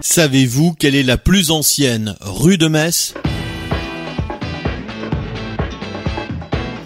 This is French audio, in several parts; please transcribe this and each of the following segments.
Savez-vous quelle est la plus ancienne rue de Metz?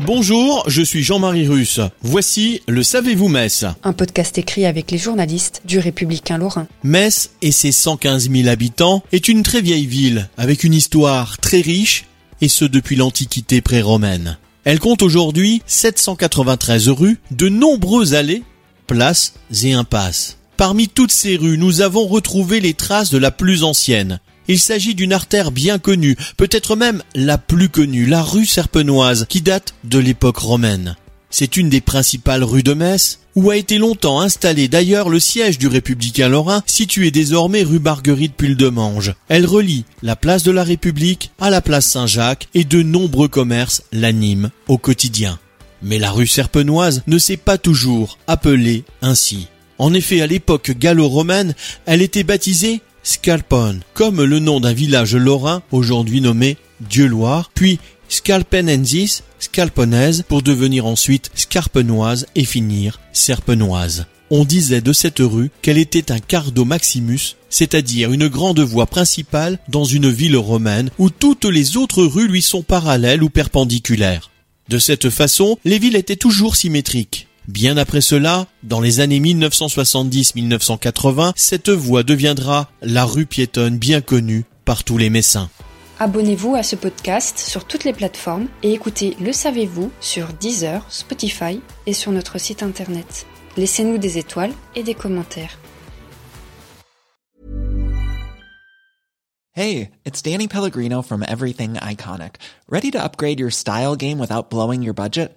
Bonjour, je suis Jean-Marie Russe. Voici le Savez-vous Metz? Un podcast écrit avec les journalistes du Républicain Lorrain. Metz et ses 115 000 habitants est une très vieille ville avec une histoire très riche et ce depuis l'Antiquité pré-romaine. Elle compte aujourd'hui 793 rues, de nombreuses allées, places et impasses. Parmi toutes ces rues, nous avons retrouvé les traces de la plus ancienne. Il s'agit d'une artère bien connue, peut-être même la plus connue, la rue Serpenoise, qui date de l'époque romaine. C'est une des principales rues de Metz, où a été longtemps installé d'ailleurs le siège du Républicain Lorrain, situé désormais rue Marguerite Puldemange. Elle relie la place de la République à la place Saint-Jacques et de nombreux commerces l'animent au quotidien. Mais la rue Serpenoise ne s'est pas toujours appelée ainsi. En effet, à l'époque gallo-romaine, elle était baptisée Scalpon, comme le nom d'un village lorrain aujourd'hui nommé Dieu-Loire, puis Scalpenensis, Scalponaise, pour devenir ensuite Scarpenoise et finir Serpenoise. On disait de cette rue qu'elle était un cardo maximus, c'est-à-dire une grande voie principale dans une ville romaine où toutes les autres rues lui sont parallèles ou perpendiculaires. De cette façon, les villes étaient toujours symétriques. Bien après cela, dans les années 1970-1980, cette voie deviendra la rue piétonne bien connue par tous les Messins. Abonnez-vous à ce podcast sur toutes les plateformes et écoutez Le Savez-vous sur Deezer, Spotify et sur notre site internet. Laissez-nous des étoiles et des commentaires. Hey, it's Danny Pellegrino from Everything Iconic. Ready to upgrade your style game without blowing your budget?